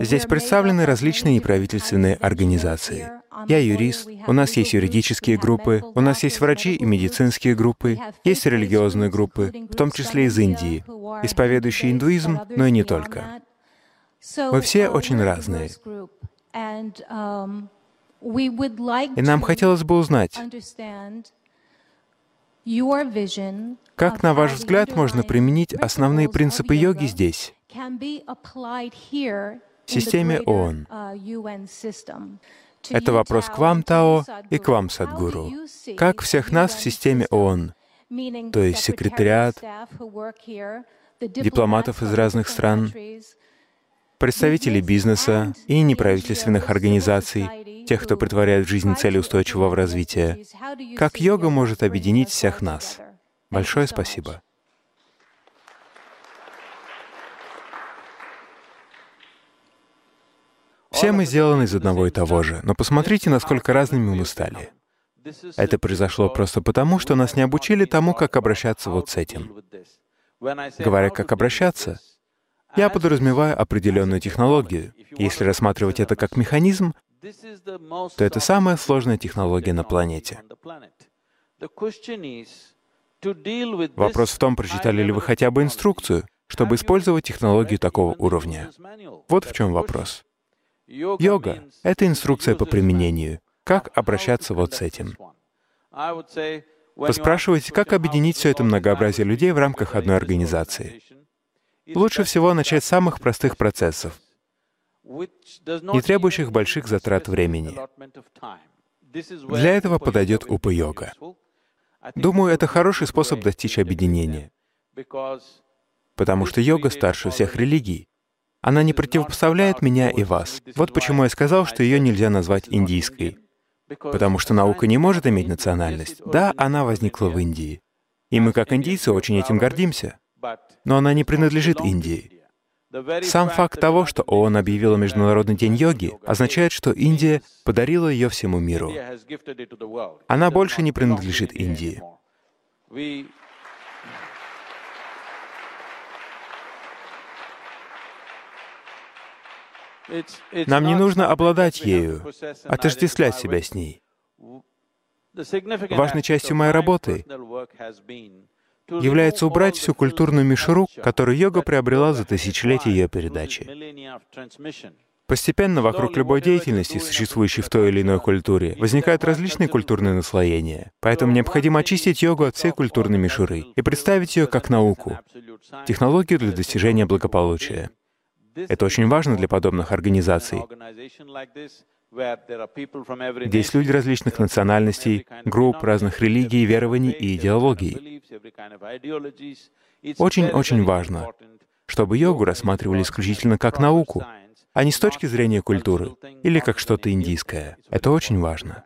Здесь представлены различные неправительственные организации. Я юрист, у нас есть юридические группы, у нас есть врачи и медицинские группы, есть религиозные группы, в том числе из Индии, исповедующие индуизм, но и не только. Мы все очень разные. И нам хотелось бы узнать, как, на ваш взгляд, можно применить основные принципы йоги здесь, системе ООН? Это вопрос к вам, Тао, и к вам, Садгуру. Как всех нас в системе ООН, то есть секретариат, дипломатов из разных стран, представителей бизнеса и неправительственных организаций, тех, кто притворяет в жизнь цели устойчивого развития. Как йога может объединить всех нас? Большое спасибо. Все мы сделаны из одного и того же, но посмотрите, насколько разными мы стали. Это произошло просто потому, что нас не обучили тому, как обращаться вот с этим. Говоря, как обращаться, я подразумеваю определенную технологию. Если рассматривать это как механизм, то это самая сложная технология на планете. Вопрос в том, прочитали ли вы хотя бы инструкцию, чтобы использовать технологию такого уровня. Вот в чем вопрос. Йога — это инструкция по применению. Как обращаться вот с этим? Поспрашивайте, как объединить все это многообразие людей в рамках одной организации. Лучше всего начать с самых простых процессов, не требующих больших затрат времени. Для этого подойдет упа-йога. Думаю, это хороший способ достичь объединения, потому что йога старше всех религий. Она не противопоставляет меня и вас. Вот почему я сказал, что ее нельзя назвать индийской. Потому что наука не может иметь национальность. Да, она возникла в Индии. И мы, как индийцы, очень этим гордимся. Но она не принадлежит Индии. Сам факт того, что ООН объявила Международный день йоги, означает, что Индия подарила ее всему миру. Она больше не принадлежит Индии. Нам не нужно обладать ею, отождествлять себя с ней. Важной частью моей работы является убрать всю культурную мишуру, которую йога приобрела за тысячелетия ее передачи. Постепенно вокруг любой деятельности, существующей в той или иной культуре, возникают различные культурные наслоения. Поэтому необходимо очистить йогу от всей культурной мишуры и представить ее как науку, технологию для достижения благополучия. Это очень важно для подобных организаций, где есть люди различных национальностей, групп, разных религий, верований и идеологий. Очень-очень важно, чтобы йогу рассматривали исключительно как науку, а не с точки зрения культуры или как что-то индийское. Это очень важно.